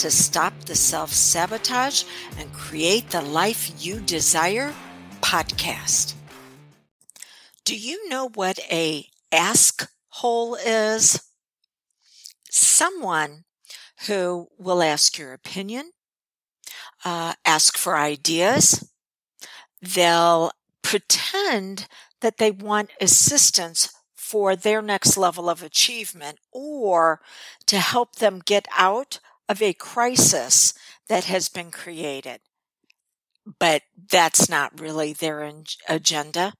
to Stop the Self Sabotage and Create the Life You Desire podcast. Do you know what a ask hole is? Someone who will ask your opinion, uh, ask for ideas. They'll pretend that they want assistance for their next level of achievement or to help them get out of a crisis that has been created. But that's not really their agenda.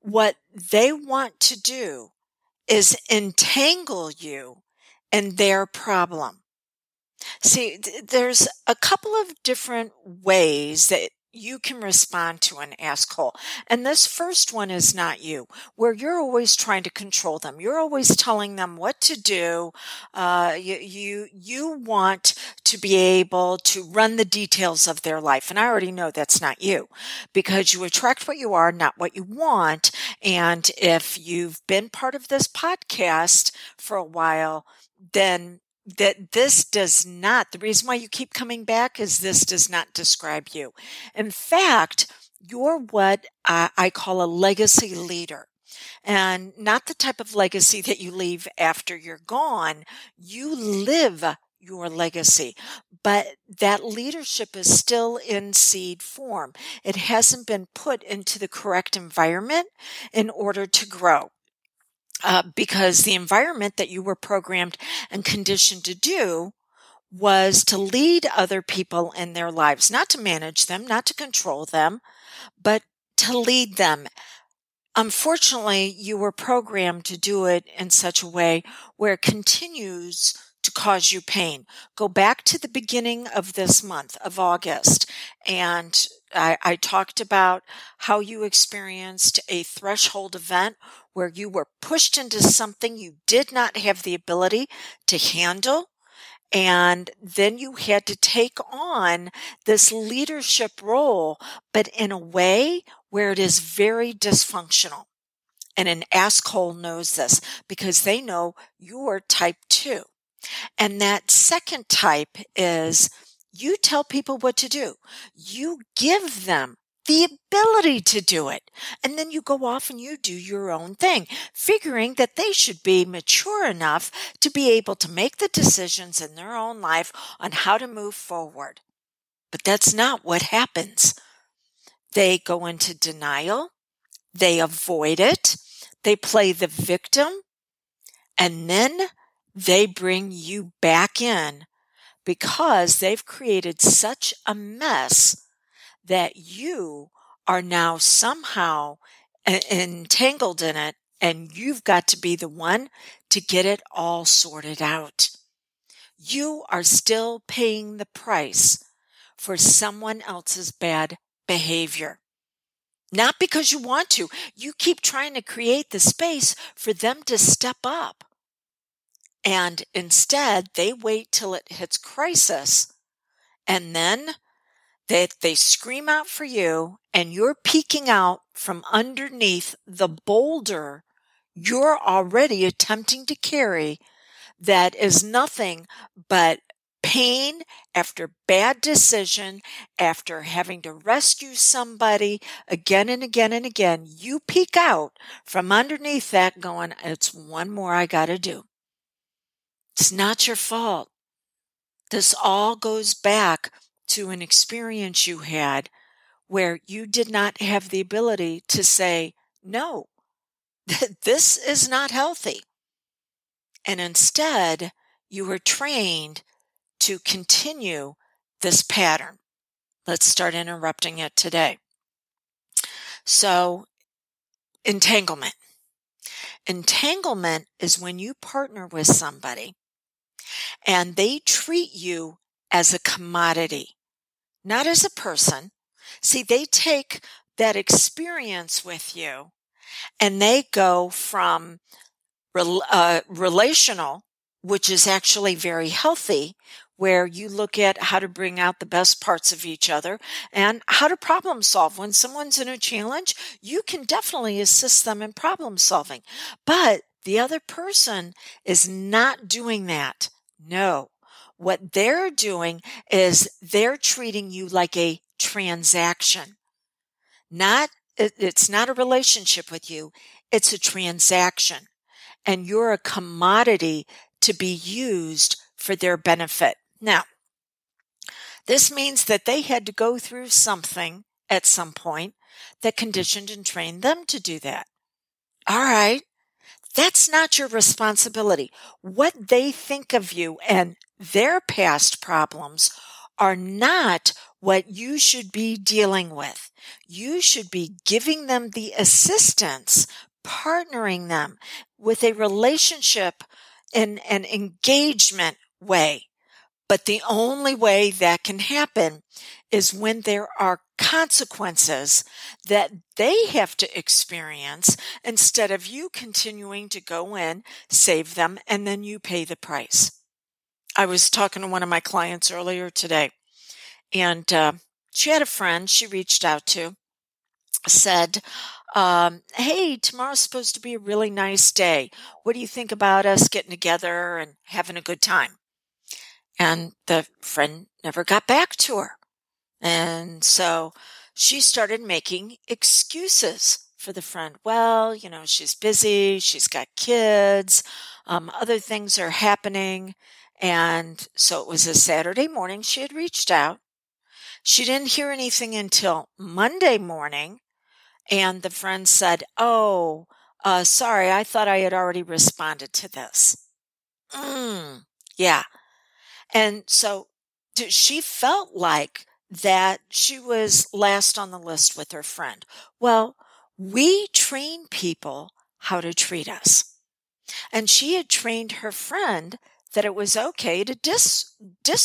What they want to do is entangle you in their problem. See, there's a couple of different ways that you can respond to an ask hole. And this first one is not you, where you're always trying to control them. You're always telling them what to do. Uh, you, you, you want to be able to run the details of their life. And I already know that's not you because you attract what you are, not what you want. And if you've been part of this podcast for a while, then that this does not, the reason why you keep coming back is this does not describe you. In fact, you're what I, I call a legacy leader and not the type of legacy that you leave after you're gone. You live your legacy, but that leadership is still in seed form. It hasn't been put into the correct environment in order to grow uh, because the environment that you were programmed and conditioned to do was to lead other people in their lives, not to manage them, not to control them, but to lead them. Unfortunately, you were programmed to do it in such a way where it continues to cause you pain. Go back to the beginning of this month of August and I, I, talked about how you experienced a threshold event where you were pushed into something you did not have the ability to handle. And then you had to take on this leadership role, but in a way where it is very dysfunctional. And an ask hole knows this because they know you're type two. And that second type is you tell people what to do. You give them the ability to do it. And then you go off and you do your own thing, figuring that they should be mature enough to be able to make the decisions in their own life on how to move forward. But that's not what happens. They go into denial. They avoid it. They play the victim. And then they bring you back in because they've created such a mess that you are now somehow entangled in it and you've got to be the one to get it all sorted out. You are still paying the price for someone else's bad behavior. Not because you want to. You keep trying to create the space for them to step up. And instead, they wait till it hits crisis and then they, they scream out for you and you're peeking out from underneath the boulder you're already attempting to carry that is nothing but pain after bad decision, after having to rescue somebody again and again and again, you peek out from underneath that going, it's one more I gotta do. It's not your fault. This all goes back to an experience you had where you did not have the ability to say, no, this is not healthy. And instead, you were trained to continue this pattern. Let's start interrupting it today. So, entanglement. Entanglement is when you partner with somebody and they treat you as a commodity, not as a person. See, they take that experience with you and they go from uh, relational, which is actually very healthy, where you look at how to bring out the best parts of each other and how to problem solve. When someone's in a challenge, you can definitely assist them in problem solving. But the other person is not doing that. No. What they're doing is they're treating you like a transaction. Not, it's not a relationship with you. It's a transaction and you're a commodity to be used for their benefit. Now, this means that they had to go through something at some point that conditioned and trained them to do that. All right. That's not your responsibility. What they think of you and their past problems are not what you should be dealing with. You should be giving them the assistance, partnering them with a relationship in an engagement way. But the only way that can happen is when there are consequences that they have to experience instead of you continuing to go in, save them, and then you pay the price. I was talking to one of my clients earlier today, and uh, she had a friend she reached out to, said, um, Hey, tomorrow's supposed to be a really nice day. What do you think about us getting together and having a good time? And the friend never got back to her. And so she started making excuses for the friend. Well, you know, she's busy, she's got kids, um, other things are happening. And so it was a Saturday morning she had reached out. She didn't hear anything until Monday morning. And the friend said, Oh, uh, sorry, I thought I had already responded to this. Mm, yeah. And so she felt like that she was last on the list with her friend. Well, we train people how to treat us. And she had trained her friend that it was okay to dis,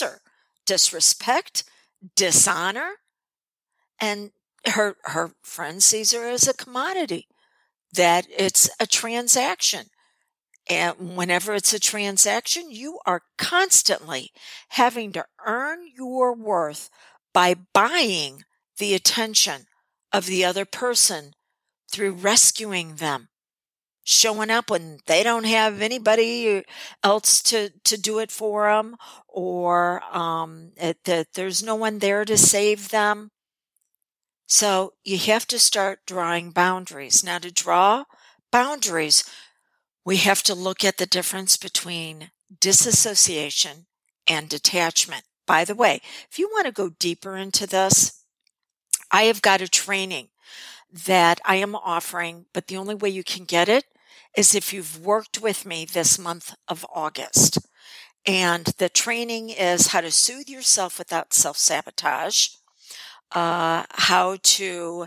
her, disrespect, dishonor. And her, her friend sees her as a commodity, that it's a transaction. And whenever it's a transaction, you are constantly having to earn your worth by buying the attention of the other person through rescuing them, showing up when they don't have anybody else to, to do it for them, or um, that there's no one there to save them. So you have to start drawing boundaries. Now, to draw boundaries, we have to look at the difference between disassociation and detachment. By the way, if you want to go deeper into this, I have got a training that I am offering, but the only way you can get it is if you've worked with me this month of August. And the training is how to soothe yourself without self sabotage, uh, how to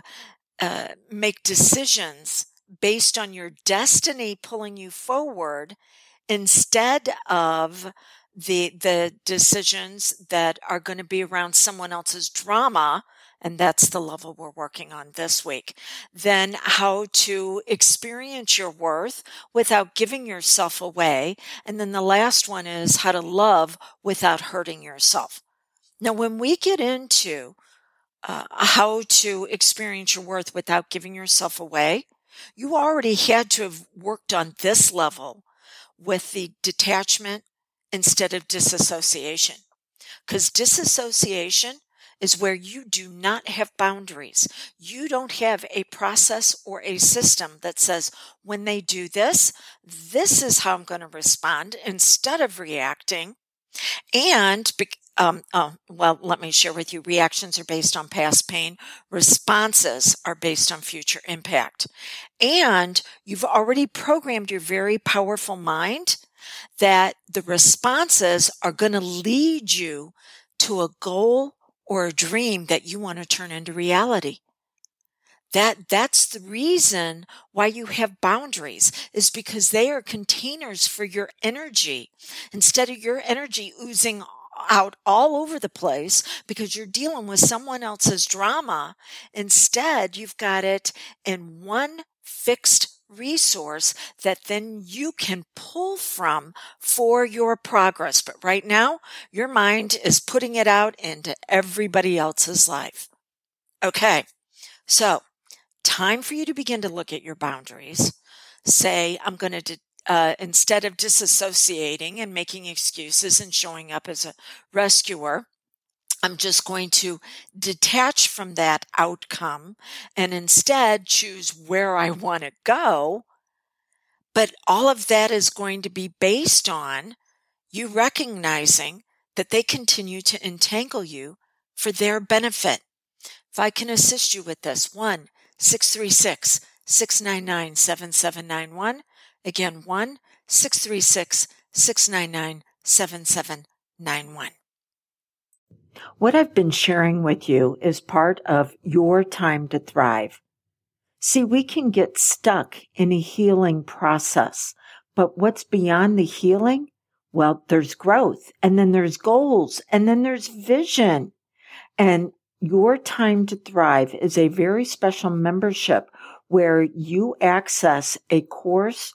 uh, make decisions based on your destiny pulling you forward instead of the the decisions that are going to be around someone else's drama and that's the level we're working on this week. Then how to experience your worth without giving yourself away. And then the last one is how to love without hurting yourself. Now, when we get into uh, how to experience your worth without giving yourself away, you already had to have worked on this level with the detachment instead of disassociation. Because disassociation is where you do not have boundaries. You don't have a process or a system that says, when they do this, this is how I'm going to respond instead of reacting. And um, oh, well, let me share with you. Reactions are based on past pain. Responses are based on future impact. And you've already programmed your very powerful mind that the responses are going to lead you to a goal or a dream that you want to turn into reality that that's the reason why you have boundaries is because they are containers for your energy instead of your energy oozing out all over the place because you're dealing with someone else's drama. Instead, you've got it in one fixed resource that then you can pull from for your progress. But right now, your mind is putting it out into everybody else's life. Okay. So time for you to begin to look at your boundaries. Say, I'm going to, uh, instead of disassociating and making excuses and showing up as a rescuer, I'm just going to detach from that outcome and instead choose where I want to go. But all of that is going to be based on you recognizing that they continue to entangle you for their benefit. If I can assist you with this, 1 636 699 7791. Again, 1 636 699 7791. What I've been sharing with you is part of your time to thrive. See, we can get stuck in a healing process, but what's beyond the healing? Well, there's growth and then there's goals and then there's vision. And your time to thrive is a very special membership where you access a course